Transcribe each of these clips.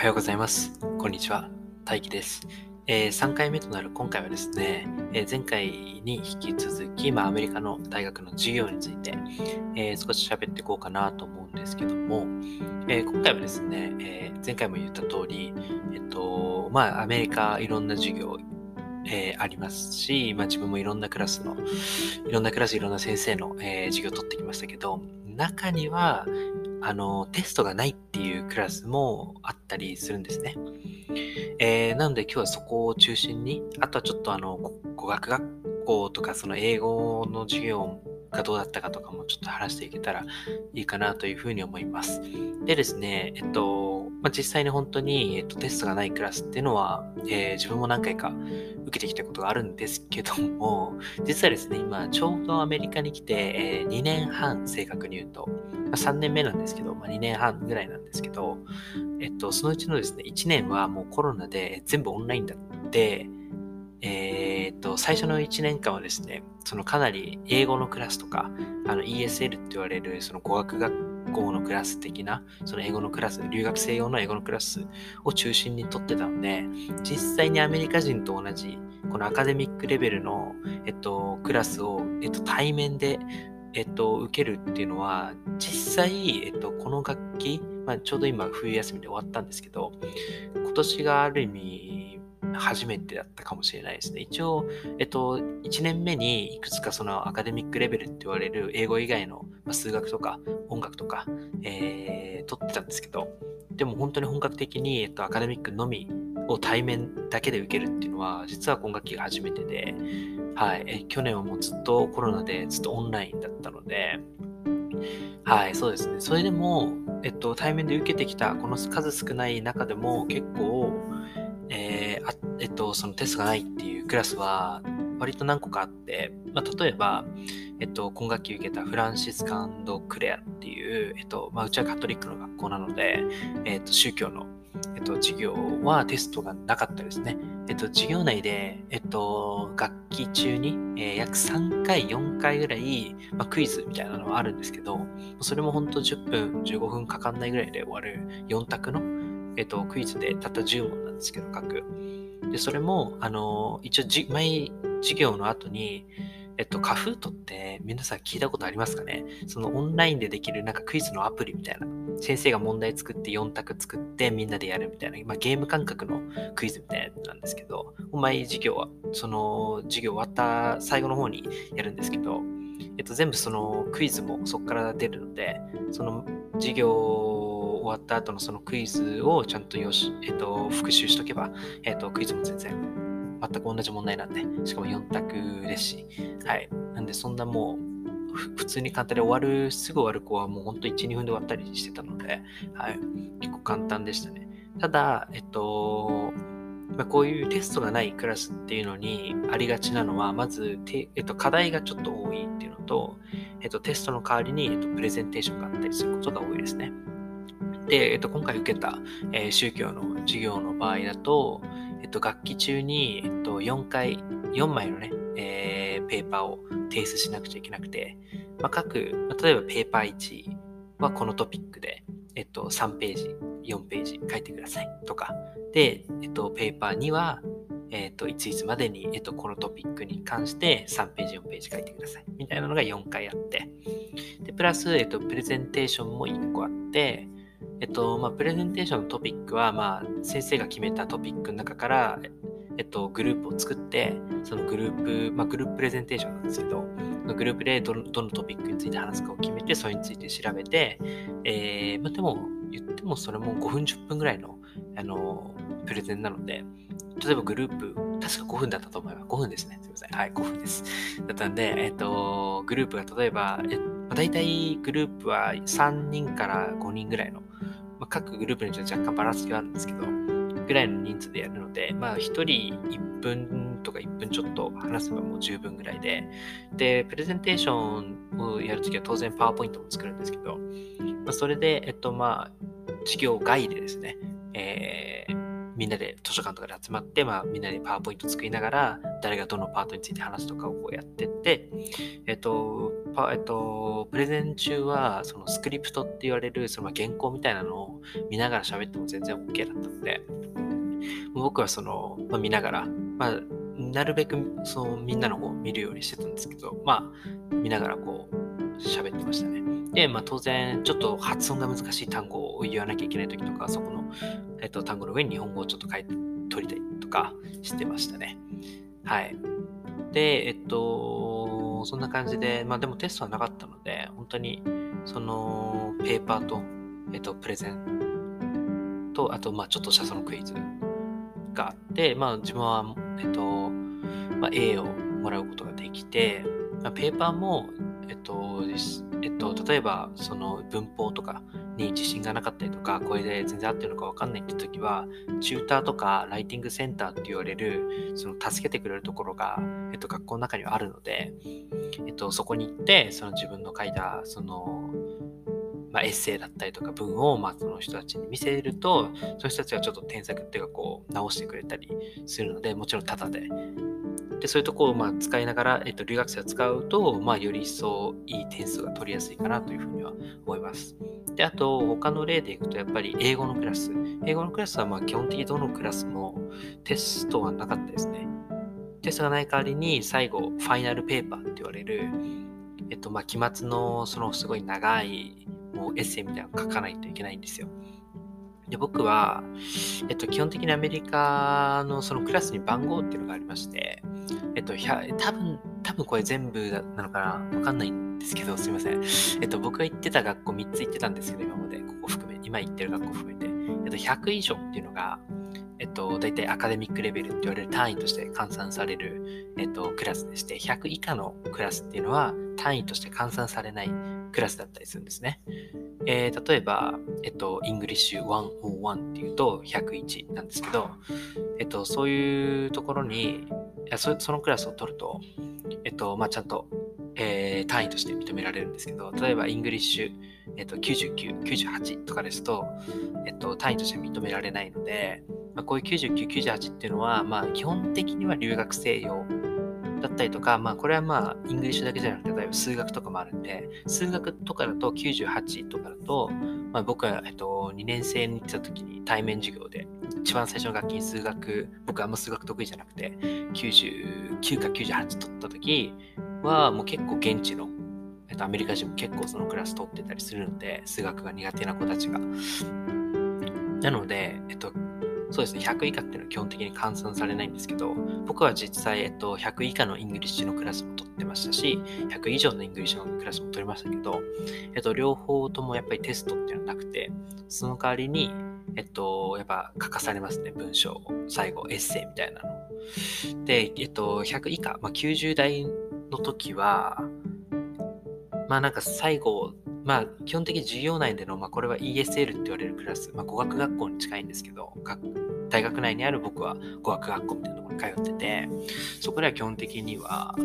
はようございます。こんにちは。大輝です。えー、3回目となる今回はですね、えー、前回に引き続き、まあ、アメリカの大学の授業について、えー、少し喋っていこうかなと思うんですけども、え今回はですね、え前回も言った通り、えっと、まあ、アメリカいろんな授業、えありますし、まあ、自分もいろんなクラスの、いろんなクラス、いろんな先生の、え授業を取ってきましたけど、中には、あの、テストがないっていうクラスもあったりするんですね。えー、なので今日はそこを中心に、あとはちょっとあの、語学学校とかその英語の授業がどうだったかとかもちょっと話していけたらいいかなというふうに思います。でですね、えっと、まあ、実際に本当に、えっと、テストがないクラスっていうのは、えー、自分も何回か受けてきたことがあるんですけども、実はですね、今ちょうどアメリカに来て、えー、2年半正確に言うと、まあ、3年目なんですけど、まあ、2年半ぐらいなんですけど、えっと、そのうちのですね、1年はもうコロナで全部オンラインだって、えー、っと、最初の1年間はですね、そのかなり英語のクラスとか、あの ESL って言われるその語学学校のクラス的な、その英語のクラス、留学生用の英語のクラスを中心に取ってたので、実際にアメリカ人と同じ、このアカデミックレベルの、えっと、クラスを、えっと、対面でえっと、受けるっていうのは、実際、えっと、この楽器、まあ、ちょうど今冬休みで終わったんですけど、今年がある意味、初めてだったかもしれないですね。一応、えっと、1年目にいくつかそのアカデミックレベルって言われる英語以外の、数学とか音楽とか、えー、取ってたんですけど、でも本当に本格的に、えっと、アカデミックのみを対面だけで受けるっていうのは、実は今学期が初めてで、はい、え去年はもうずっとコロナでずっとオンラインだったので、はい、そうですね。それでも、えっと、対面で受けてきたこの数少ない中でも結構、えー、あえっと、そのテストがないっていうクラスは割と何個かあって、まあ、例えば、えっと、今学期受けたフランシスカンド・クレアっていう、えっと、まあ、うちはカトリックの学校なので、えっと、宗教のえっと、授業はテストがなかったですね。えっと、授業内で、えっと、学期中に、えー、約3回、4回ぐらい、まあ、クイズみたいなのはあるんですけど、それも本当10分、15分かかんないぐらいで終わる4択の、えっと、クイズでたった10問なんですけど、書く。で、それも、あの、一応じ、毎授業の後に、えっと、カフートって皆さん聞いたことありますかね？そのオンラインでできるなんかクイズのアプリみたいな。先生が問題作って4択作ってみんなでやるみたいな、まあ、ゲーム感覚のクイズみたいなやつなんですけど、お前授業は、その授業終わった最後の方にやるんですけど、えっと、全部そのクイズもそこから出るので、その授業終わった後のそのクイズをちゃんとよし、えっと、復習しとけば、えっと、クイズも全然全く同じ問題なんで、しかも4択ですし、はい。なんで、そんなもう、普通に簡単で終わる、すぐ終わる子はもうほんと1、2分で終わったりしてたので、はい。結構簡単でしたね。ただ、えっと、まあ、こういうテストがないクラスっていうのにありがちなのは、まず、えっと、課題がちょっと多いっていうのと、えっと、テストの代わりに、えっと、プレゼンテーションがあったりすることが多いですね。で、えっと、今回受けた、えー、宗教の授業の場合だと、えっと、楽器中に、えっと、4回、4枚のね、えー、ペーパーを提出しなくちゃいけなくて、まあ、各、まあ、例えばペーパー1はこのトピックで、えっと、3ページ、4ページ書いてくださいとか、で、えっと、ペーパー2は、えっと、いついつまでに、えっと、このトピックに関して3ページ、4ページ書いてください。みたいなのが4回あって、で、プラス、えっと、プレゼンテーションも1個あって、えっと、まあ、プレゼンテーションのトピックは、まあ、先生が決めたトピックの中から、えっと、グループを作って、そのグループ、まあ、グループプレゼンテーションなんですけど、グループでどどのトピックについて話すかを決めて、それについて調べて、えー、まあ、でも、言ってもそれも5分、10分ぐらいの、あの、プレゼンなので、例えばグループ、確か5分だったと思います。5分ですね。すみません。はい、5分です。だったんで、えっと、グループが例えば、え大体グループは3人から5人ぐらいの、各グループによって若干バランスがあるんですけど、ぐらいの人数でやるので、まあ、1人1分とか1分ちょっと話せばもう十分ぐらいで、で、プレゼンテーションをやるときは当然パワーポイントも作るんですけど、まあ、それで、えっと、まあ、授業外でですね、えー、みんなで図書館とかで集まって、まあ、みんなでパワーポイント作りながら、誰がどのパートについて話すとかをこうやってって、えっと、えっと、プレゼン中は、そのスクリプトって言われる、その原稿みたいなのを見ながら喋っても全然 OK だったので、僕はその、まあ、見ながら、まあ、なるべくそのみんなの方を見るようにしてたんですけど、まあ、見ながらこう、喋ってましたね。で、まあ、当然、ちょっと発音が難しい単語を言わなきゃいけない時とか、そこの、えっと、単語の上に日本語をちょっと書いて取りたいとかしてましたね。はい。で、えっと、そんな感じで、まあでもテストはなかったので、本当に、その、ペーパーと、えっと、プレゼンと、あと、まあちょっとしたそのクイズがあって、まあ自分は、えっと、まあ、A をもらうことができて、まあ、ペーパーも、えっと、えっと、例えば、その文法とかに自信がなかったりとか、これで全然合ってるのかわかんないって時は、チューターとかライティングセンターって言われる、その助けてくれるところが、えっと、学校の中にはあるので、えっと、そこに行って、その自分の書いた、その、まあ、エッセイだったりとか文を、まあ、その人たちに見せると、その人たちはちょっと添削っていうか、こう、直してくれたりするので、もちろんタダでで、そういうところをまあ使いながら、えっと、留学生を使うと、まあ、より一層いい点数が取りやすいかなというふうには思います。で、あと、他の例でいくと、やっぱり英語のクラス。英語のクラスはまあ基本的にどのクラスもテストはなかったですね。テストがない代わりに、最後、ファイナルペーパーって言われる、えっと、まあ、期末のそのすごい長いもうエッセイみたいなのを書かないといけないんですよ。で、僕は、えっと、基本的にアメリカのそのクラスに番号っていうのがありまして、えっと、多分、多分これ全部なのかなわかんないんですけど、すいません。えっと、僕が行ってた学校3つ行ってたんですけど、今まで、ここ含め、今行ってる学校含めて、えっと、100以上っていうのが、えっと、大体アカデミックレベルって言われる単位として換算される、えっと、クラスでして、100以下のクラスっていうのは単位として換算されないクラスだったりするんですね。えー、例えば、えっと、 English 101っていうと101なんですけど、えっと、そういうところに、そそのクラスを取ると、えっと、まあ、ちゃんと、えー、単位として認められるんですけど、例えば、 English、えっと、99、98とかですと、えっと、単位として認められないので、まあ、こういう99、98っていうのは、まあ、基本的には留学生用だったりとか、まあ、これはまあ、 English だけじゃなくて、例えば数学とかもあるんで、数学とかだと98とかだと、まあ、僕は、えっと、2年生に行った時に対面授業で、一番最初の学期に数学、僕はあんま数学得意じゃなくて、99か98取った時は、もう結構現地の、えっと、アメリカ人も結構そのクラス取ってたりするので、数学が苦手な子たちが。なので、えっと、そうですね、100以下っていうのは基本的に換算されないんですけど、僕は実際、えっと、100以下の English のクラスも取ってましたし、100以上の English のクラスも取りましたけど、えっと、両方ともやっぱりテストっていうのはなくて、その代わりに、えっと、やっぱ書かされますね、文章を、最後、エッセイみたいなの。で、えっと、100以下、まあ、90代の時は、まあなんか最後、まあ、基本的に授業内での、まあ、これは ESL って言われるクラス、まあ、語学学校に近いんですけど、大学内にある僕は語学学校みたいなところに通ってて、そこでは基本的には、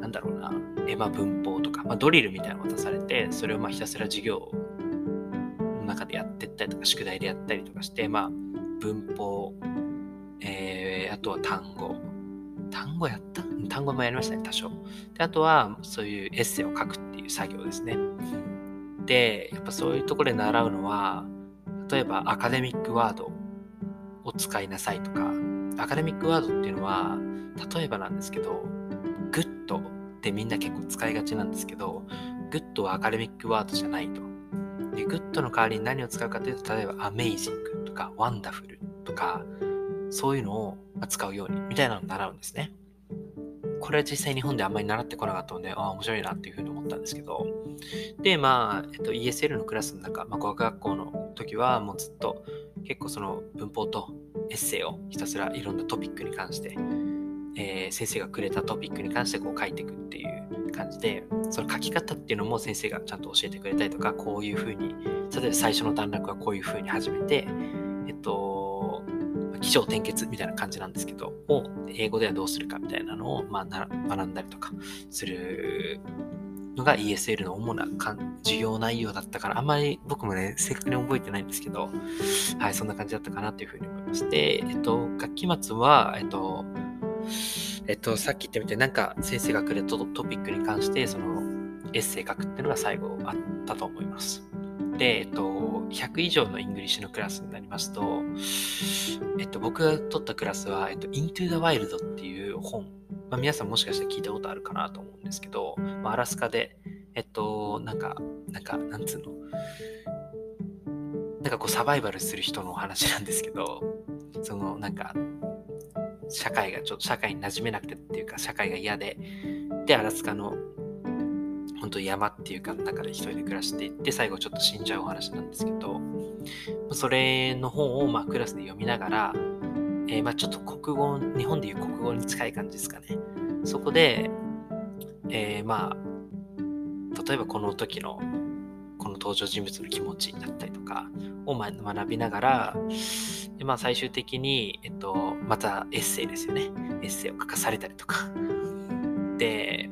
なんだろうな、えまあ、文法とか、まあ、ドリルみたいなのを渡されて、それをまあひたすら授業の中でやってったりとか、宿題でやったりとかして、まあ、文法、えー、あとは単語、単語やった？単語もやりましたね、多少。で、あとは、そういうエッセイを書くっていう作業ですね。で、やっぱそういうところで習うのは、例えば academic word を使いなさいとか、 academic word っていうのは、例えばなんですけど、 good ってみんな結構使いがちなんですけど、 good は academic word じゃないと。で、 good の代わりに何を使うかというと、例えば amazing とか wonderful とか、そういうのを使うようにみたいなのを習うんですね。これは実際日本であんまり習ってこなかったので、ああ、面白いなっていうふうにったんですけど、で、まあ、えっと、ESL のクラスの中、まあ、語学学校の時はもうずっと結構その文法とエッセイをひたすらいろんなトピックに関して、えー、先生がくれたトピックに関してこう書いていくっていう感じで、その書き方っていうのも先生がちゃんと教えてくれたりとか、こういうふうに、例えば最初の段落はこういうふうに始めて、えっと、起承転結みたいな感じなんですけど、を英語ではどうするかみたいなのを、まあ、学んだりとかするのが ESL の主な授業内容だったから、あんまり僕もね、正確に覚えてないんですけど、はい、そんな感じだったかなというふうに思います。で、えっと、学期末は、えっと、えっと、さっき言ったみたいになんか先生がくれたトピックに関して、そのエッセイ書くっていうのが最後あったと思います。で、えっと、100以上の English のクラスになりますと、えっと、僕が取ったクラスは、えっと、Into the Wild っていう本、まあ、皆さんもしかしたら聞いたことあるかなと思うんですけど、まあ、アラスカで、えっと、なんか、なんか、なんつうの、なんかこうサバイバルする人のお話なんですけど、そのなんか、社会がちょっと社会に馴染めなくてっていうか、社会が嫌で、で、アラスカの本当山っていうか中で一人で暮らしていって最後ちょっと死んじゃうお話なんですけどそれの本をまあクラスで読みながら、えー、まあちょっと国語日本でいう国語に近い感じですかね。そこで、えー、まあ例えばこの時のこの登場人物の気持ちだったりとかを学びながらで、まあ、最終的に、えっと、またエッセイですよね。エッセイを書かされたりとか、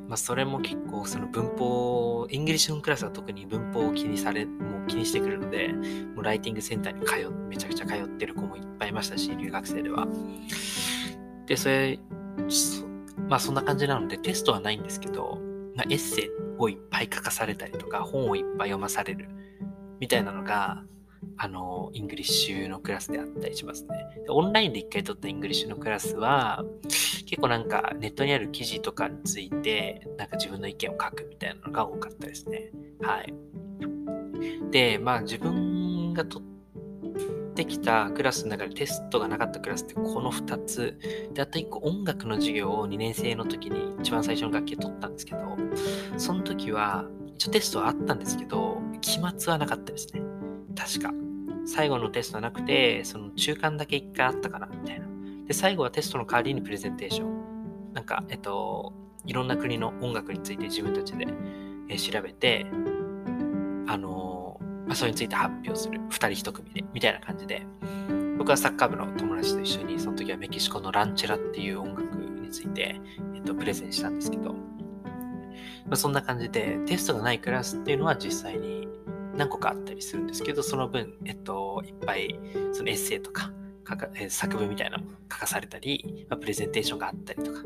まあ、それも結構その文法、 English のクラスは特に文法を気にされ、もう気にしてくるので、もうライティングセンターに通、めちゃくちゃ通ってる子もいっぱいいましたし、留学生では。で、それ、まあそんな感じなのでテストはないんですけど、まあ、エッセイをいっぱい書かされたりとか、本をいっぱい読まされるみたいなのが、あの、 English のクラスであったりしますね。オンラインで一回取った English のクラスは、結構なんかネットにある記事とかについて、なんか自分の意見を書くみたいなのが多かったですね。はい。で、まあ自分が取ってきたクラスの中でテストがなかったクラスってこの2つ。で、あと1個音楽の授業を2年生の時に一番最初の学期で取ったんですけど、その時は一応テストはあったんですけど、期末はなかったですね。確か。最後のテストなくて、その中間だけ1回あったかな、みたいな。で、最後はテストの代わりにプレゼンテーション。なんか、えっと、いろんな国の音楽について自分たちで、え調べて、あのま、それについて発表する。二人一組で、みたいな感じで。僕はサッカー部の友達と一緒に、その時はメキシコのランチェラっていう音楽について、えっと、プレゼンしたんですけど、まあ、そんな感じで、テストがないクラスっていうのは実際に何個かあったりするんですけど、その分、えっと、いっぱい、そのエッセイとか、かかえ作文みたいなの書かされたり、まあ、プレゼンテーションがあったりとか、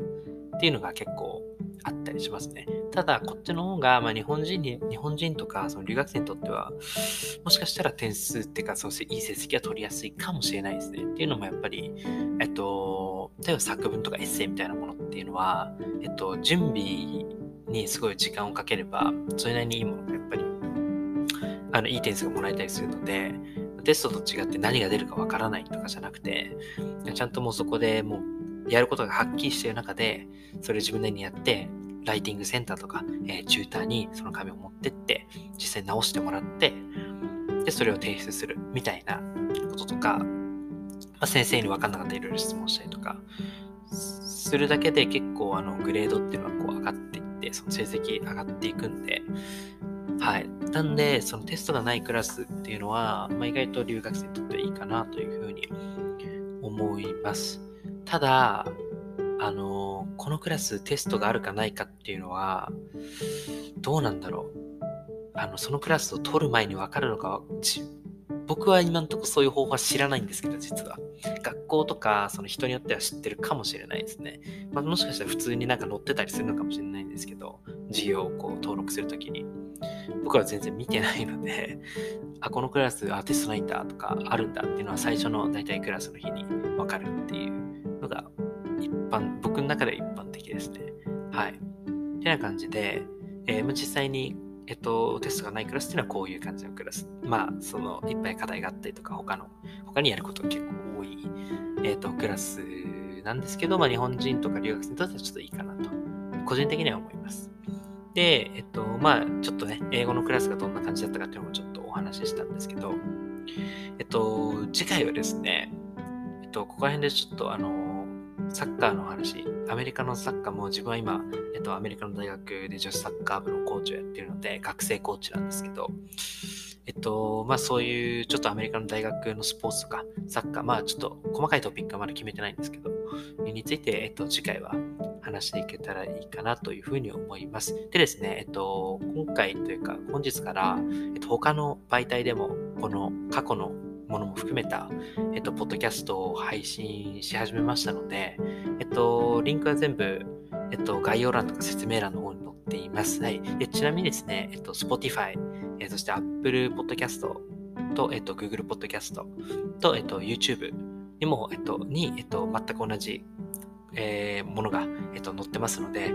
っていうのが結構あったりしますね。ただ、こっちの方が、まあ、日本人に、日本人とか、その留学生にとっては、もしかしたら点数っていうか、そういい成績が取りやすいかもしれないですね。っていうのもやっぱり、えっと、例えば作文とかエッセイみたいなものっていうのは、えっと、準備にすごい時間をかければ、それなりにいいものがあのいい点数がもらえたりするので、テストと違って何が出るかわからないとかじゃなくて、ちゃんともうそこでもうやることがはっきりしている中で、それを自分なりにやって、ライティングセンターとか、えー、チューターにその紙を持ってって、実際に直してもらって、で、それを提出するみたいなこととか、まあ、先生に分かんなかったらいろいろ質問したりとか、するだけで結構あのグレードっていうのはこう上がっていって、その成績上がっていくんで、はい。なんで、そのテストがないクラスっていうのは、まあ、意外と留学生にとってはいいかなというふうに思います。ただ、あのこのクラステストがあるかないかっていうのは、どうなんだろう。あの、そのクラスを取る前に分かるのか僕は今んとこそういう方法は知らないんですけど、実は。学校とか、その人によっては知ってるかもしれないですね。まあ、もしかしたら普通になんか載ってたりするのかもしれないんですけど、授業をこう登録するときに。僕は全然見てないので、あ、このクラス、あ、ティストないんだとか、あるんだっていうのは最初の大体クラスの日にわかるっていうのが一般、僕の中では一般的ですね。はい。てな感じで、えー、実際にえっと、テストがないクラスっていうのはこういう感じのクラス。まあ、その、いっぱい課題があったりとか、他の、他にやることが結構多い、えっと、クラスなんですけど、まあ、日本人とか留学生にとってはちょっといいかなと、個人的には思います。で、えっと、まあ、ちょっとね、英語のクラスがどんな感じだったかっていうのもちょっとお話ししたんですけど、えっと、次回はですね、えっと、ここら辺でちょっとあの、サッカーの話、アメリカのサッカーも自分は今、えっと、アメリカの大学で女子サッカー部のコーチをやってるので、学生コーチなんですけど、えっと、まあそういうちょっとアメリカの大学のスポーツとかサッカー、まあちょっと細かいトピックはまだ決めてないんですけど、について、えっと、次回は話していけたらいいかなというふうに思います。でですね、えっと、今回というか本日から、えっと、他の媒体でもこの過去のものも含めた、えっと、ポッドキャストを配信し始めましたので、えっと、リンクは全部、えっと、概要欄とか説明欄の方に載っています。はい。でちなみにですね、えっと、Spotify、えそして Apple Podcast と、えっと、Google Podcast と、えっと、YouTube にも、えっと、に、えっと、全く同じ、えー、ものが、えっと、載ってますので、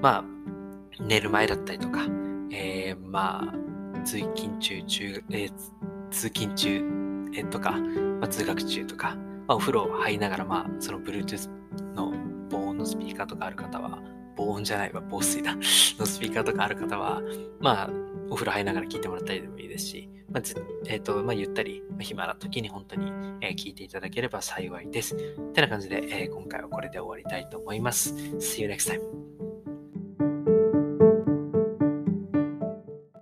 まあ、寝る前だったりとか、えー、まあ、通勤中、中、えー、通勤中、え、とか、まあ、通学中とか、まあ、お風呂を入りながら、まあ、その Bluetooth の防音のスピーカーとかある方は、防音じゃないわ、防水だ のスピーカーとかある方は、まあ、お風呂入りながら聞いてもらったりでもいいですし、まあ、えっ、ー、と、まあ、ゆったり、暇な時に本当に、えー、聞いていただければ幸いです。てな感じで、えー、今回はこれで終わりたいと思います。See you next time.